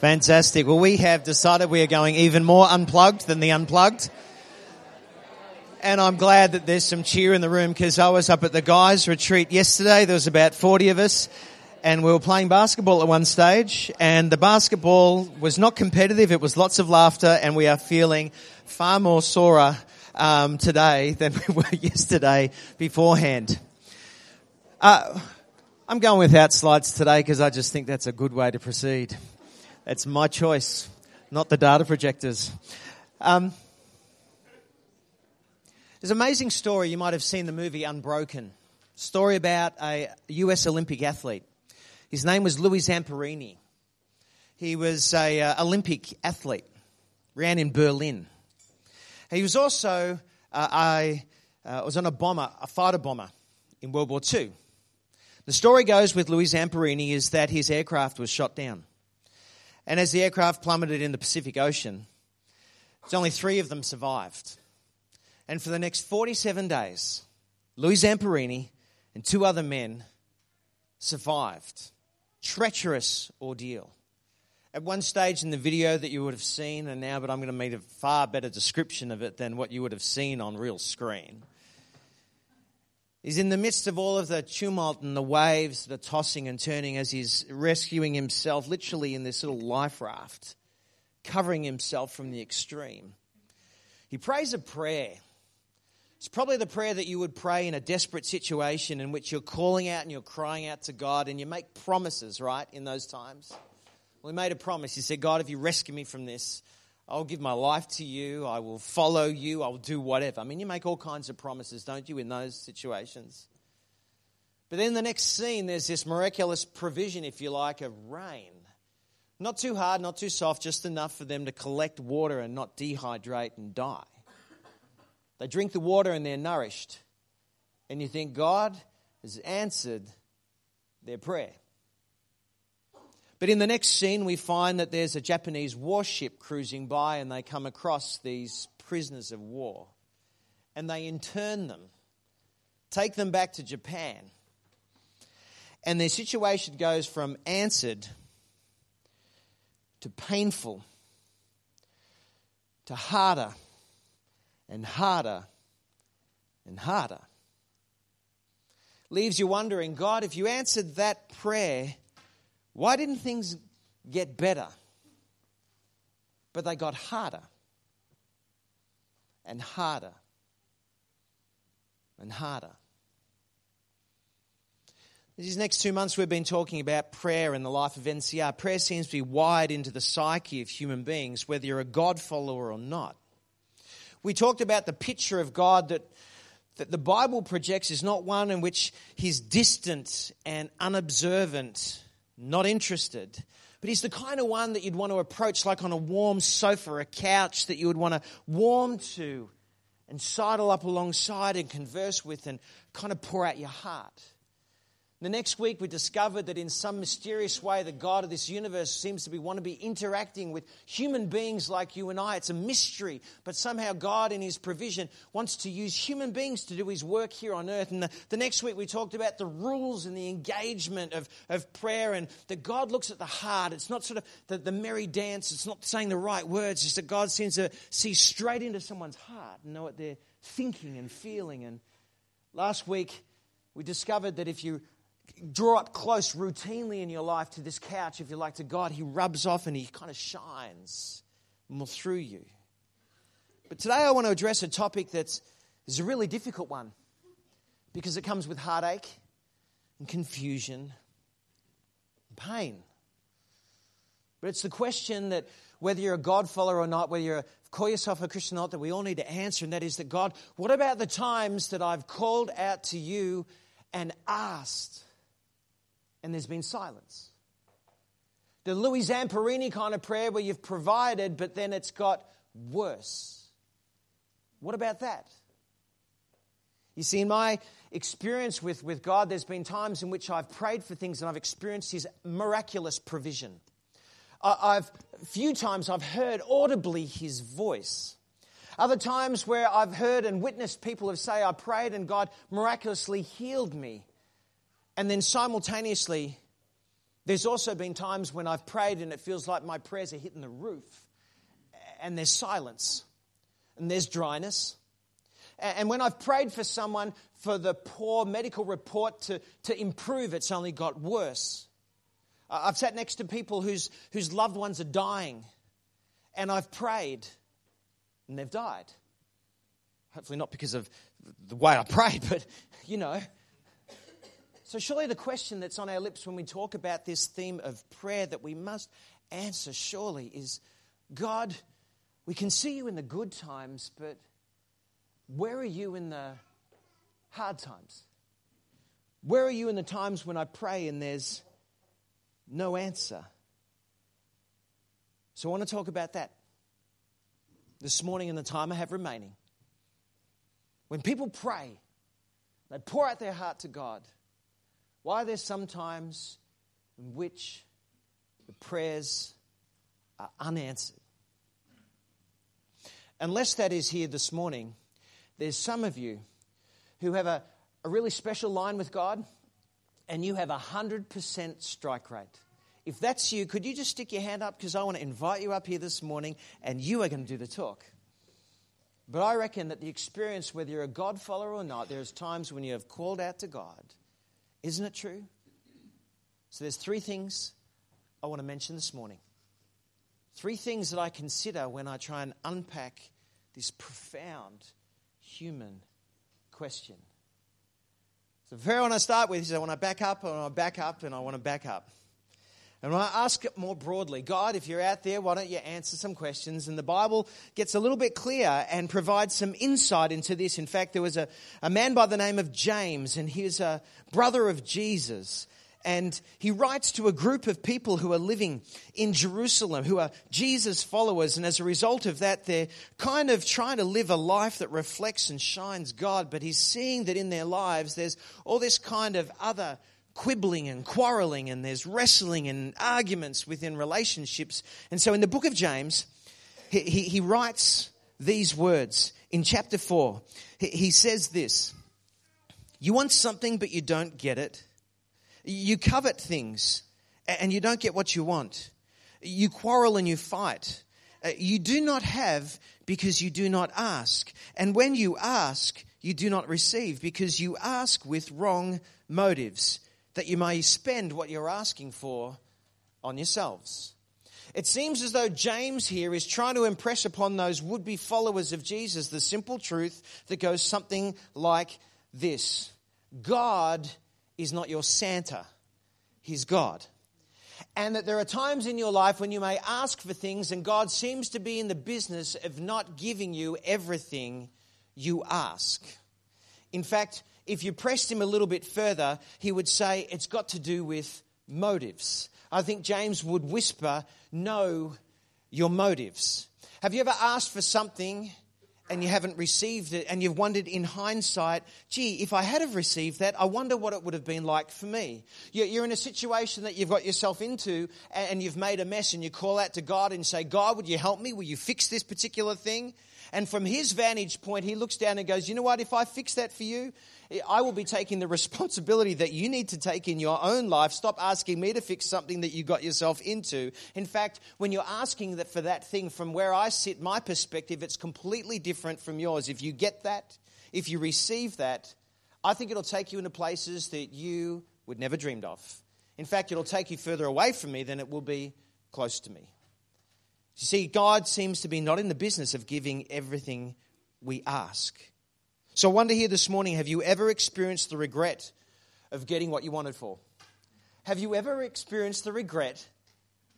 Fantastic. Well, we have decided we are going even more unplugged than the unplugged. And I'm glad that there's some cheer in the room because I was up at the guys retreat yesterday. There was about 40 of us and we were playing basketball at one stage and the basketball was not competitive. It was lots of laughter and we are feeling far more sorer um, today than we were yesterday beforehand. Uh, I'm going without slides today because I just think that's a good way to proceed. It's my choice, not the data projectors. Um, there's an amazing story. You might have seen the movie Unbroken. Story about a US Olympic athlete. His name was Louis Zamperini. He was a uh, Olympic athlete, ran in Berlin. He was also uh, I uh, was on a bomber, a fighter bomber in World War II. The story goes with Louis Zamperini is that his aircraft was shot down. And as the aircraft plummeted in the Pacific Ocean, only three of them survived. And for the next 47 days, Louis Zamperini and two other men survived. Treacherous ordeal. At one stage in the video that you would have seen, and now, but I'm going to make a far better description of it than what you would have seen on real screen. He's in the midst of all of the tumult and the waves are tossing and turning as he's rescuing himself, literally in this little life raft, covering himself from the extreme. He prays a prayer. It's probably the prayer that you would pray in a desperate situation in which you're calling out and you're crying out to God and you make promises, right, in those times. Well, he made a promise. He said, God, if you rescue me from this, I'll give my life to you. I will follow you. I'll do whatever. I mean, you make all kinds of promises, don't you, in those situations? But then the next scene, there's this miraculous provision, if you like, of rain. Not too hard, not too soft, just enough for them to collect water and not dehydrate and die. They drink the water and they're nourished. And you think God has answered their prayer. But in the next scene, we find that there's a Japanese warship cruising by and they come across these prisoners of war. And they intern them, take them back to Japan. And their situation goes from answered to painful to harder and harder and harder. Leaves you wondering, God, if you answered that prayer, why didn't things get better? But they got harder and harder and harder. These next two months, we've been talking about prayer in the life of NCR. Prayer seems to be wired into the psyche of human beings, whether you're a God follower or not. We talked about the picture of God that, that the Bible projects is not one in which He's distant and unobservant not interested. But he's the kind of one that you'd want to approach like on a warm sofa, a couch that you would want to warm to and sidle up alongside and converse with and kind of pour out your heart. The next week, we discovered that in some mysterious way, the God of this universe seems to be want to be interacting with human beings like you and I. It's a mystery, but somehow God, in His provision, wants to use human beings to do His work here on earth. And the, the next week, we talked about the rules and the engagement of, of prayer, and that God looks at the heart. It's not sort of the, the merry dance. It's not saying the right words. It's that God seems to see straight into someone's heart and know what they're thinking and feeling. And last week, we discovered that if you draw up close routinely in your life to this couch, if you like, to God, He rubs off and He kind of shines more through you. But today I want to address a topic that's is a really difficult one because it comes with heartache and confusion and pain. But it's the question that whether you're a God follower or not, whether you call yourself a Christian or not, that we all need to answer, and that is that God, what about the times that I've called out to you and asked and there's been silence. The Louis Zamperini kind of prayer where you've provided, but then it's got worse. What about that? You see, in my experience with, with God, there's been times in which I've prayed for things and I've experienced His miraculous provision. I've, a few times I've heard audibly His voice. Other times where I've heard and witnessed people have say, I prayed and God miraculously healed me. And then simultaneously, There's also been times when I've prayed and it feels like my prayers are hitting the roof and there's silence and there's dryness. And when I've prayed for someone for the poor medical report to, to improve, it's only got worse. I've sat next to people whose, whose loved ones are dying, and I've prayed, and they've died. Hopefully, not because of the way I prayed, but you know. So, surely the question that's on our lips when we talk about this theme of prayer that we must answer, surely, is God, we can see you in the good times, but where are you in the hard times? Where are you in the times when I pray and there's no answer? So I want to talk about that this morning in the time I have remaining. When people pray, they pour out their heart to God. Why are there some times in which the prayers are unanswered? Unless that is here this morning, there's some of you who have a, a really special line with God and you have a 100% strike rate. If that's you, could you just stick your hand up? Because I want to invite you up here this morning and you are going to do the talk. But I reckon that the experience, whether you're a God follower or not, there's times when you have called out to God. Isn't it true? So there's three things I want to mention this morning. Three things that I consider when I try and unpack this profound human question. So, the very one I start with is I want to back up, and I want to back up, and I want to back up. And I ask it more broadly God, if you're out there, why don't you answer some questions? And the Bible gets a little bit clearer and provides some insight into this. In fact, there was a, a man by the name of James, and he was a brother of Jesus and he writes to a group of people who are living in Jerusalem, who are Jesus followers, and as a result of that, they're kind of trying to live a life that reflects and shines God, but he's seeing that in their lives there's all this kind of other quibbling and quarreling, and there's wrestling and arguments within relationships. And so in the book of James, he, he, he writes these words in chapter 4. He, he says this You want something, but you don't get it. You covet things and you don't get what you want. You quarrel and you fight. Uh, you do not have because you do not ask. And when you ask, you do not receive because you ask with wrong motives, that you may spend what you're asking for on yourselves. It seems as though James here is trying to impress upon those would be followers of Jesus the simple truth that goes something like this God is not your Santa, He's God. And that there are times in your life when you may ask for things, and God seems to be in the business of not giving you everything you ask. In fact, if you pressed him a little bit further, he would say it's got to do with motives. I think James would whisper, Know your motives. Have you ever asked for something and you haven't received it and you've wondered in hindsight, gee, if I had have received that, I wonder what it would have been like for me. You're in a situation that you've got yourself into and you've made a mess and you call out to God and say, God, would you help me? Will you fix this particular thing? And from his vantage point, he looks down and goes, you know what? If I fix that for you, I will be taking the responsibility that you need to take in your own life. Stop asking me to fix something that you got yourself into. In fact, when you're asking that for that thing from where I sit, my perspective, it's completely different from yours. If you get that, if you receive that, I think it'll take you into places that you would never dreamed of. In fact, it'll take you further away from me than it will be close to me. You see, God seems to be not in the business of giving everything we ask. So I wonder here this morning have you ever experienced the regret of getting what you wanted for? Have you ever experienced the regret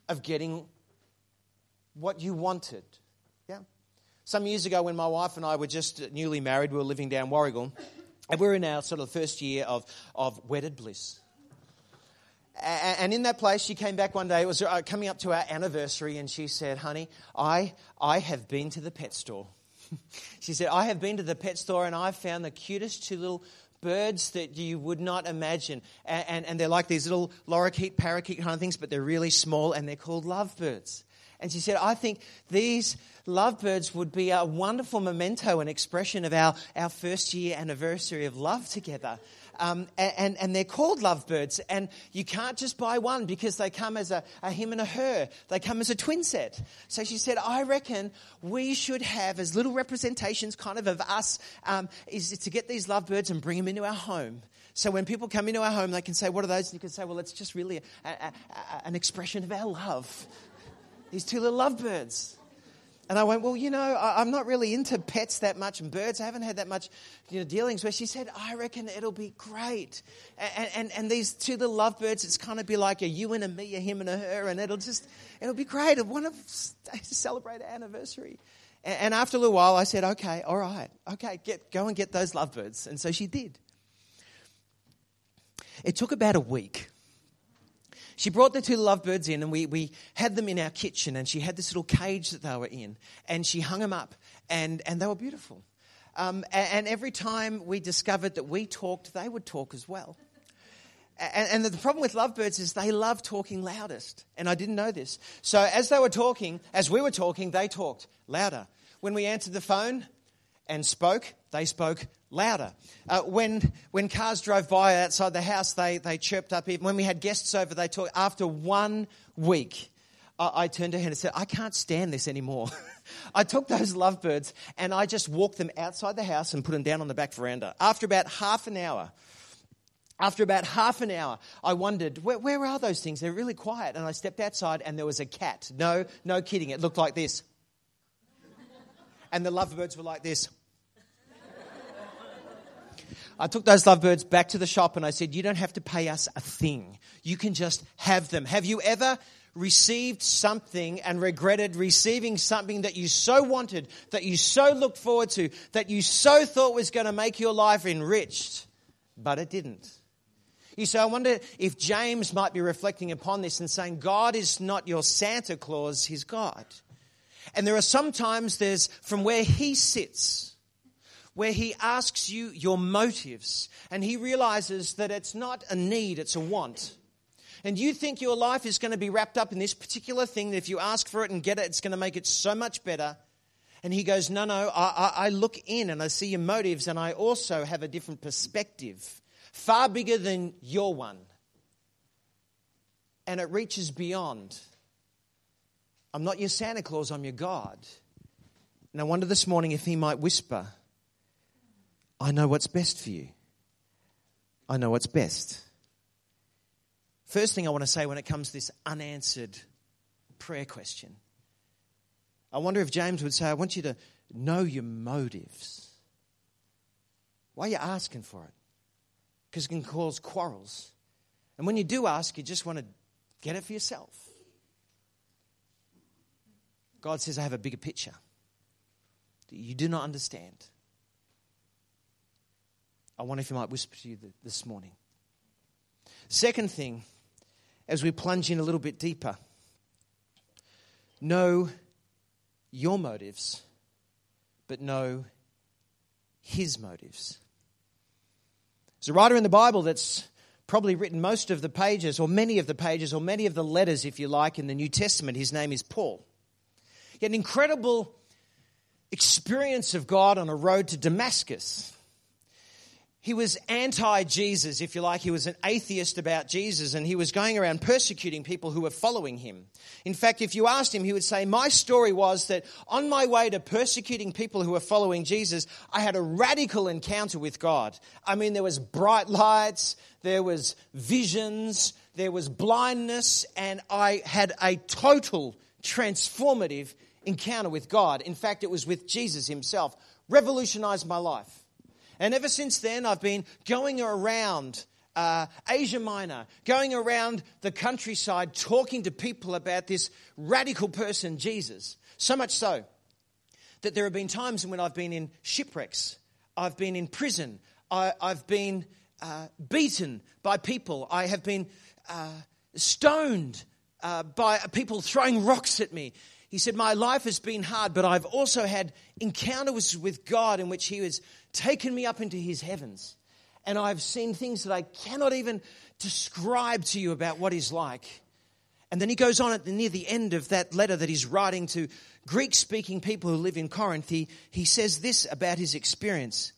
of getting what you wanted? Yeah. Some years ago, when my wife and I were just newly married, we were living down Warrigal, and we were in our sort of first year of, of wedded bliss. And in that place, she came back one day. It was uh, coming up to our anniversary, and she said, Honey, I, I have been to the pet store. she said, I have been to the pet store and I've found the cutest two little birds that you would not imagine. And, and, and, they're like these little lorikeet, parakeet kind of things, but they're really small and they're called lovebirds. And she said, I think these lovebirds would be a wonderful memento and expression of our, our first year anniversary of love together. Um, and, and they're called lovebirds. And you can't just buy one because they come as a, a him and a her. They come as a twin set. So she said, I reckon we should have as little representations kind of of us um, is to get these lovebirds and bring them into our home. So when people come into our home, they can say, What are those? And you can say, Well, it's just really a, a, an expression of our love. These two little lovebirds. And I went, well, you know, I, am not really into pets that much and birds. I haven't had that much, you know, dealings. Where she said, I reckon it'll be great. And, and, and these two little lovebirds, it's kind of be like a you and a me, a him and a her, and it'll just, it'll be great. I want to celebrate our anniversary. And, and after a little while, I said, okay, all right, okay, get, go and get those lovebirds. And so she did. It took about a week she brought the two lovebirds in and we, we had them in our kitchen and she had this little cage that they were in and she hung them up and, and they were beautiful. Um, and, and every time we discovered that we talked, they would talk as well. And, and, the problem with lovebirds is they love talking loudest. And I didn't know this. So as they were talking, as we were talking, they talked louder. When we answered the phone and spoke, they spoke louder. Uh, when, when cars drove by outside the house, they, they chirped up. Even when we had guests over, they talked. After one week, I, I turned to her and said, I can't stand this anymore. I took those lovebirds and I just walked them outside the house and put them down on the back veranda. After about half an hour, after about half an hour, I wondered, where, where are those things? They're really quiet. And I stepped outside and there was a cat. No, no kidding. It looked like this. And the lovebirds were like this. I took those lovebirds back to the shop and I said, You don't have to pay us a thing. You can just have them. Have you ever received something and regretted receiving something that you so wanted, that you so looked forward to, that you so thought was going to make your life enriched, but it didn't? You say, I wonder if James might be reflecting upon this and saying, God is not your Santa Claus, He's God. And there are sometimes there's from where He sits, where he asks you your motives and he realizes that it's not a need, it's a want. And you think your life is going to be wrapped up in this particular thing that if you ask for it and get it, it's going to make it so much better. And he goes, No, no, I, I, look in and I see your motives and I also have a different perspective, far bigger than your one. And it reaches beyond. I'm not your Santa Claus, I'm your God. And I wonder this morning if he might whisper, I know what's best for you. I know what's best. First thing I want to say when it comes to this unanswered prayer question, I wonder if James would say, I want you to know your motives. Why are you asking for it? Because it can cause quarrels. And when you do ask, you just want to get it for yourself. God says, I have a bigger picture that you do not understand. I wonder if he might whisper to you this morning. Second thing, as we plunge in a little bit deeper, know your motives, but know his motives. There's a writer in the Bible that's probably written most of the pages, or many of the pages, or many of the letters, if you like, in the New Testament. His name is Paul. He had an incredible experience of God on a road to Damascus he was anti Jesus, if you like. He was an atheist about Jesus, and he was going around persecuting people who were following him. In fact, if you asked him, he would say, My story was that on my way to persecuting people who were following Jesus, I had a radical encounter with God. I mean, there was bright lights, there was visions, there was blindness, and I had a total transformative encounter with God. In fact, it was with Jesus himself. Revolutionized my life. And ever since then, I've been going around uh, Asia Minor, going around the countryside, talking to people about this radical person, Jesus. So much so that there have been times when I've been in shipwrecks, I've been in prison, I, have been uh, beaten by people, I have been uh, stoned uh, by people throwing rocks at me. He said, My life has been hard, but I've also had encounters with God in which He has taken me up into His heavens. And I've seen things that I cannot even describe to you about what He's like. And then he goes on at the, near the end of that letter that he's writing to Greek speaking people who live in Corinth. He, he says this about his experience.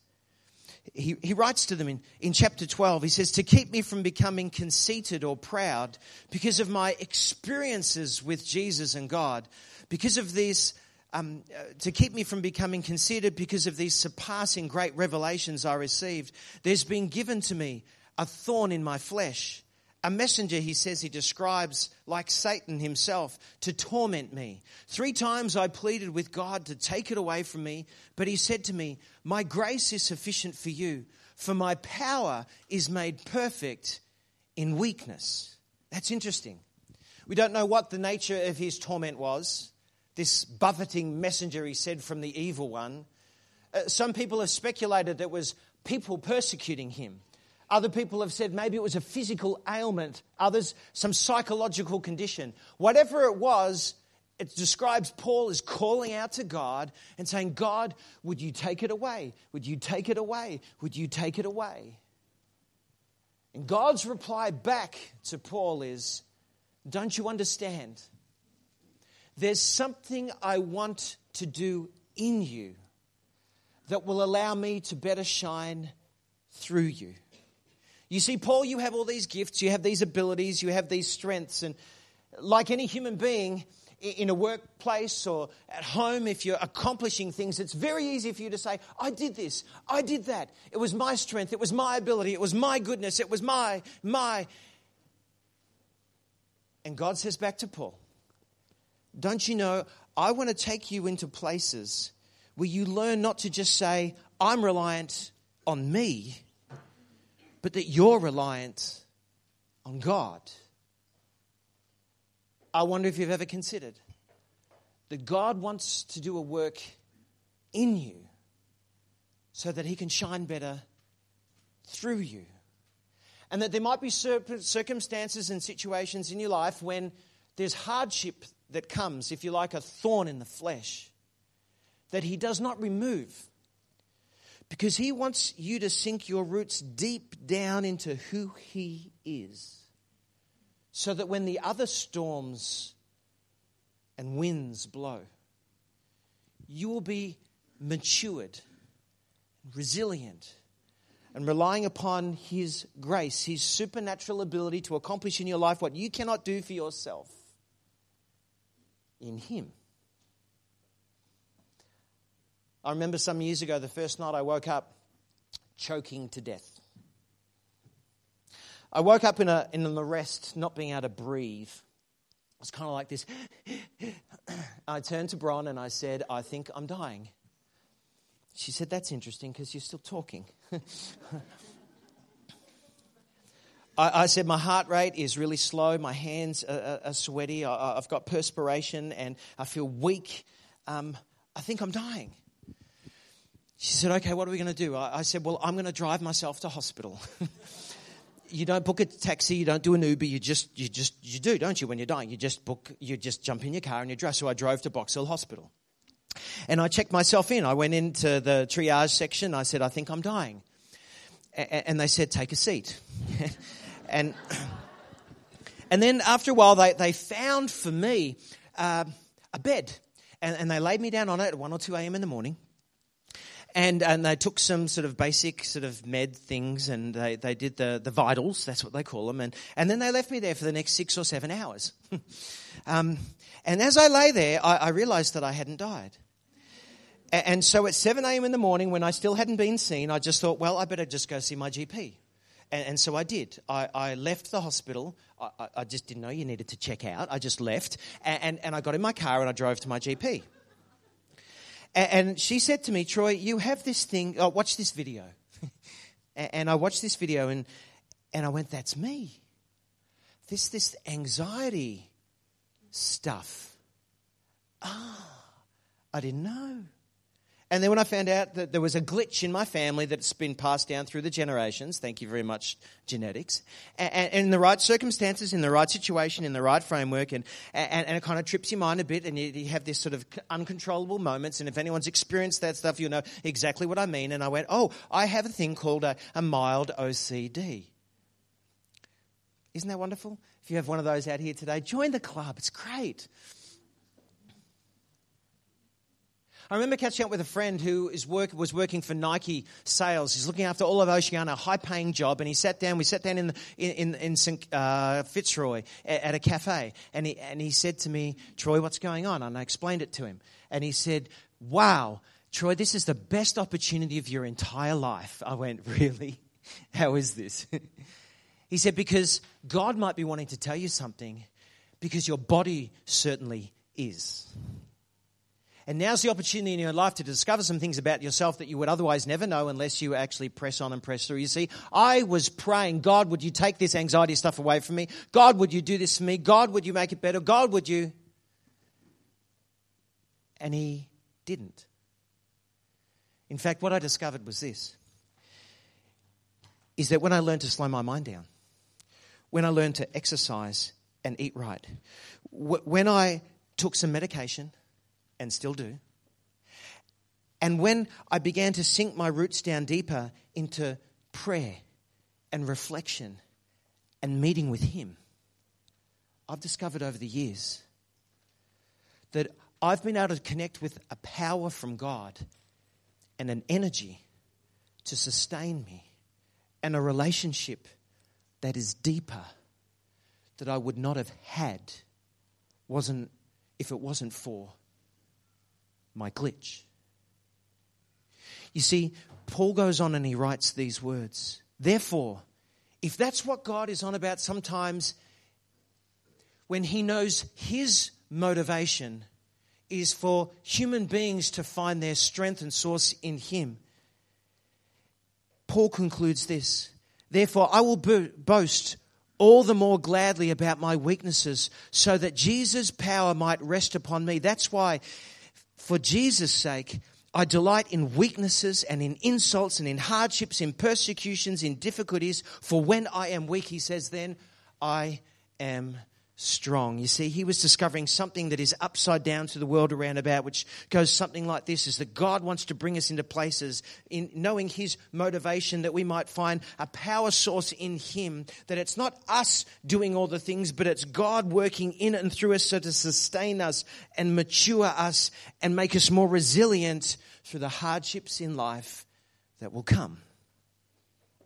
he, he writes to them in, in chapter 12, he says, To keep me from becoming conceited or proud because of my experiences with Jesus and God, because of these, um, to keep me from becoming conceited because of these surpassing great revelations I received, there's been given to me a thorn in my flesh a messenger, he says, he describes like Satan himself to torment me. Three times I pleaded with God to take it away from me, but he said to me, My grace is sufficient for you, for my power is made perfect in weakness. That's interesting. We don't know what the nature of his torment was. This buffeting messenger, he said, from the evil one. Uh, some people have speculated that it was people persecuting him other people have said maybe it was a physical ailment, others, some psychological condition. Whatever it was, it describes Paul as calling out to God and saying, God, would you take it away? Would you take it away? Would you take it away? And God's reply back to Paul is, Don't you understand? There's something I want to do in you that will allow me to better shine through you. You see, Paul, you have all these gifts, you have these abilities, you have these strengths, and like any human being, in a workplace or at home, if you're accomplishing things, it's very easy for you to say, I did this, I did that. It was my strength, it was my ability, it was my goodness, it was my, my. And God says back to Paul, Don't you know, I want to take you into places where you learn not to just say, I'm reliant on me, but that you're reliant on God. I wonder if you've ever considered that God wants to do a work in you so that He can shine better through you. And that there might be circumstances and situations in your life when there's hardship that comes, if you like, a thorn in the flesh, that He does not remove because He wants you to sink your roots deep down into who He is. So that when the other storms and winds blow, you will be matured, resilient, and relying upon His grace, His supernatural ability to accomplish in your life what you cannot do for yourself in Him. I remember some years ago, the first night I woke up choking to death. I woke up in, a, in an arrest, not being able to breathe. It was kind of like this. I turned to Bron and I said, I think I'm dying. She said, That's interesting because you're still talking. I, I, said, My heart rate is really slow. My hands are, are, sweaty. I, have got perspiration and I feel weak. Um, I think I'm dying. She said, Okay, what are we going to do? I, I said, Well, I'm going to drive myself to hospital. you don't book a taxi, you don't do an Uber, you just, you just, you do, don't you, when you're dying? You just book, you just jump in your car and you drive. So I drove to Box Hill Hospital. And I checked myself in. I went into the triage section. I said, I think I'm dying. And they said, take a seat. and, and then after a while, they, they found for me uh, a bed. And, and they laid me down on it at 1 or 2 a.m. in the morning and and they took some sort of basic sort of med things and they, they did the, the vitals that's what they call them and, and then they left me there for the next six or seven hours um, and as i lay there I, I realized that i hadn't died and so at 7 a.m. in the morning, when I still hadn't been seen, I just thought, well, I better just go see my GP. And, and so I did. I, I, left the hospital. I, I, just didn't know you needed to check out. I just left. And, and, and I got in my car and I drove to my GP. And she said to me, Troy, you have this thing, oh, watch this video. and I watched this video and, and I went, that's me. This, this anxiety stuff. Ah, I didn't know. And then when I found out that there was a glitch in my family that's been passed down through the generations, thank you very much, genetics, and, and in the right circumstances, in the right situation, in the right framework, and, and, and it kind of trips your mind a bit, and you, you, have this sort of uncontrollable moments. And if anyone's experienced that stuff, you'll know exactly what I mean. And I went, oh, I have a thing called a, a mild OCD. Isn't that wonderful? If you have one of those out here today, join the club. It's great. I remember catching up with a friend who work, was working for Nike sales. He's looking after all of Oceania, a high paying job. And he sat down, we sat down in, in, in St. Uh, Fitzroy at, at, a cafe. And he, and he said to me, Troy, what's going on? And I explained it to him. And he said, Wow, Troy, this is the best opportunity of your entire life. I went, Really? How is this? he said, Because God might be wanting to tell you something, because your body certainly is. And now's the opportunity in your life to discover some things about yourself that you would otherwise never know unless you actually press on and press through. You see, I was praying, God, would you take this anxiety stuff away from me? God, would you do this for me? God, would you make it better? God, would you? And He didn't. In fact, what I discovered was this is that when I learned to slow my mind down, when I learned to exercise and eat right, when I took some medication, and still do, and when I began to sink my roots down deeper into prayer and reflection and meeting with Him, I've discovered over the years that I've been able to connect with a power from God and an energy to sustain me and a relationship that is deeper that I would not have had wasn't if it wasn't for my glitch. You see, Paul goes on and he writes these words. Therefore, if that's what God is on about sometimes, when he knows his motivation is for human beings to find their strength and source in him, Paul concludes this Therefore, I will boast all the more gladly about my weaknesses, so that Jesus' power might rest upon me. That's why for Jesus' sake, I delight in weaknesses and in insults and in hardships, in persecutions, in difficulties. For when I am weak, he says, then I am strong. You see, he was discovering something that is upside down to the world around about, which goes something like this is that God wants to bring us into places in knowing his motivation that we might find a power source in him, that it's not us doing all the things, but it's God working in and through us so to sustain us and mature us and make us more resilient through the hardships in life that will come.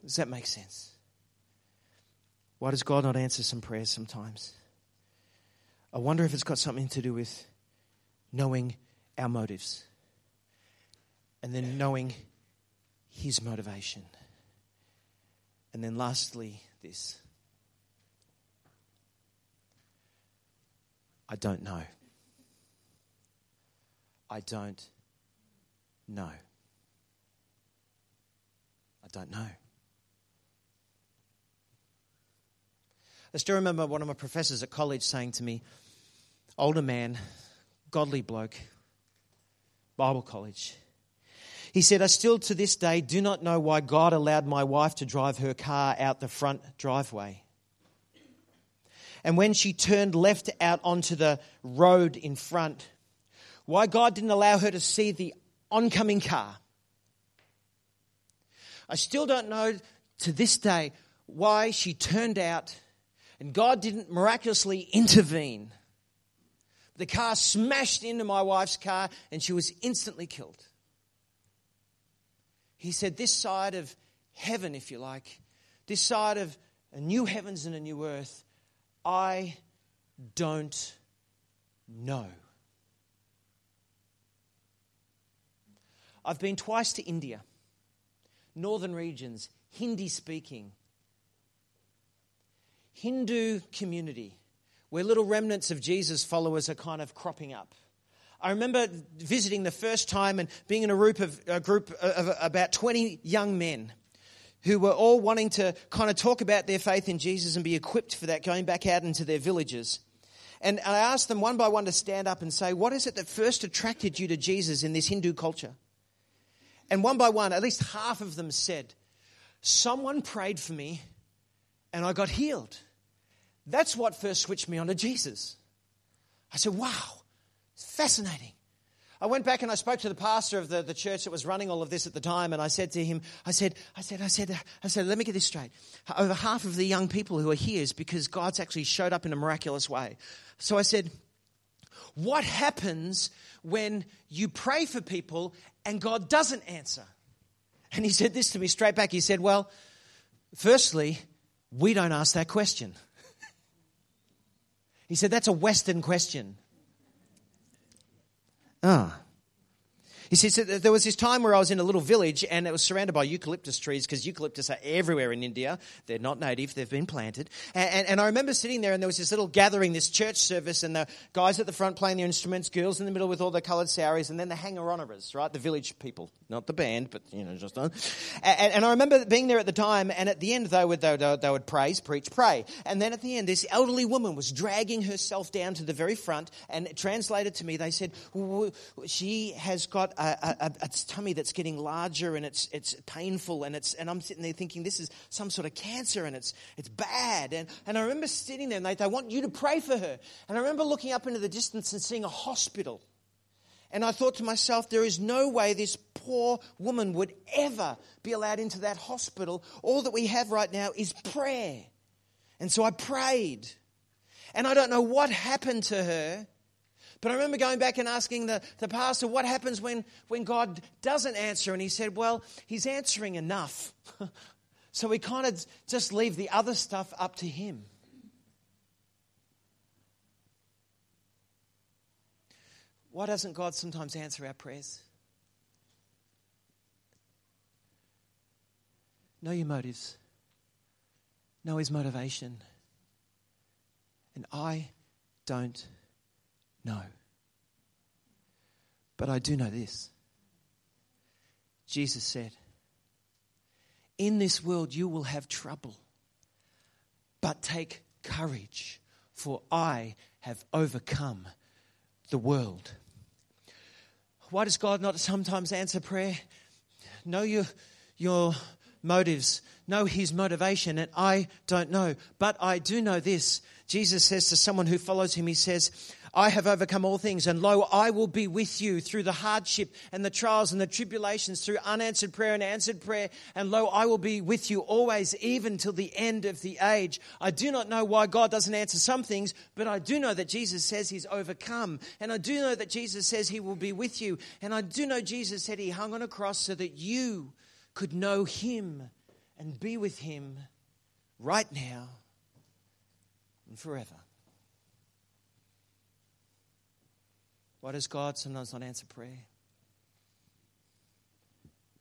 Does that make sense? Why does God not answer some prayers sometimes? I wonder if it's got something to do with knowing our motives and then knowing his motivation. And then lastly, this I don't know. I don't know. I don't know. I still remember one of my professors at college saying to me, older man, godly bloke, Bible college. He said, I still to this day do not know why God allowed my wife to drive her car out the front driveway. And when she turned left out onto the road in front, why God didn't allow her to see the oncoming car. I still don't know to this day why she turned out and God didn't miraculously intervene the car smashed into my wife's car and she was instantly killed. He said, This side of heaven, if you like, this side of a new heavens and a new earth, I don't know. I've been twice to India, northern regions, Hindi speaking, Hindu community where little remnants of Jesus followers are kind of cropping up. I remember visiting the first time and being in a group of, a group of about 20 young men who were all wanting to kind of talk about their faith in Jesus and be equipped for that, going back out into their villages. And I asked them one by one to stand up and say, What is it that first attracted you to Jesus in this Hindu culture? And one by one, at least half of them said, Someone prayed for me and I got healed. That's what first switched me on to Jesus. I said, wow, it's fascinating. I went back and I spoke to the pastor of the, the church that was running all of this at the time, and I said to him, I said, I said, I said, I said, let me get this straight. Over half of the young people who are here is because God's actually showed up in a miraculous way. So I said, What happens when you pray for people and God doesn't answer? And he said this to me straight back. He said, Well, firstly, we don't ask that question. He said, That's a Western question. Ah. He says that there was this time where I was in a little village and it was surrounded by eucalyptus trees because eucalyptus are everywhere in India. They're not native, they've been planted. And, and, and, I remember sitting there and there was this little gathering, this church service, and the guys at the front playing their instruments, girls in the middle with all the coloured saris, and then the hanger oners, right? The village people. Not the band, but, you know, just on. And, and I remember being there at the time, and at the end they would, they would, they would praise, preach, pray. And then at the end, this elderly woman was dragging herself down to the very front, and translated to me, they said, she has got a, a, a, tummy that's getting larger and it's, it's painful and, it's, and I'm sitting there thinking this is some sort of cancer and it's, it's bad. And, and I remember sitting there and they, they want you to pray for her. And I remember looking up into the distance and seeing a hospital. And I thought to myself, there is no way this poor woman would ever be allowed into that hospital. All that we have right now is prayer. And so I prayed. And I don't know what happened to her, but I remember going back and asking the, the pastor, what happens when, when God doesn't answer? And he said, well, he's answering enough. so we kind of just leave the other stuff up to him. Why doesn't God sometimes answer our prayers? Know your motives, know his motivation. And I don't no. But I do know this. Jesus said, In this world you will have trouble, but take courage, for I have overcome the world. Why does God not sometimes answer prayer? Know your, your motives, know his motivation, and I don't know. But I do know this. Jesus says to someone who follows him, He says, I have overcome all things, and lo, I will be with you through the hardship and the trials and the tribulations, through unanswered prayer and answered prayer, and lo, I will be with you always, even till the end of the age. I do not know why God doesn't answer some things, but I do know that Jesus says He's overcome, and I do know that Jesus says He will be with you, and I do know Jesus said He hung on a cross so that you could know Him and be with Him right now and forever. Why does God sometimes not answer prayer?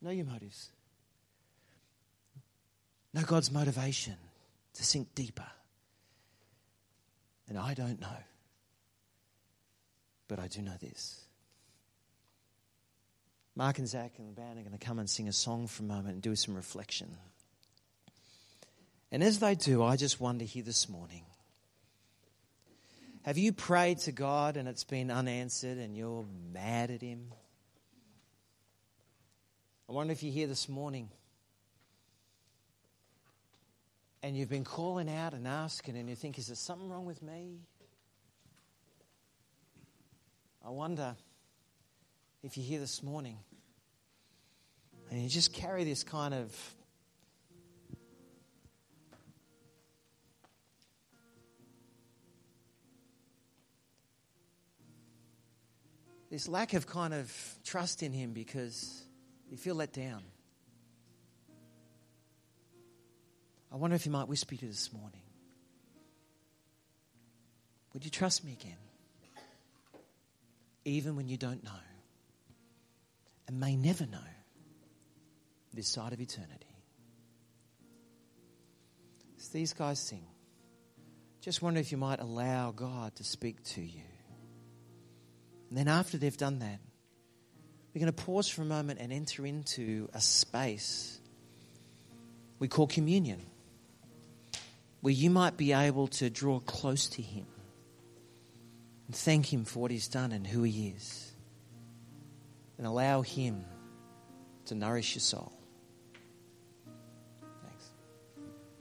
Know your motives. Know God's motivation to sink deeper. And I don't know. But I do know this. Mark and Zach and the band are going to come and sing a song for a moment and do some reflection. And as they do, I just wonder here this morning have you prayed to God and it's been unanswered and you're mad at Him? I wonder if you're here this morning and you've been calling out and asking and you think, is there something wrong with me? I wonder if you're here this morning and you just carry this kind of this lack of kind of trust in Him because you feel let down. I wonder if you might whisper to you this morning Would you trust me again? Even when you don't know and may never know this side of eternity. As these guys sing, just wonder if you might allow God to speak to you. And then after they've done that, we're going to pause for a moment and enter into a space we call communion, where you might be able to draw close to Him and thank Him for what He's done and who He is, and allow Him to nourish your soul.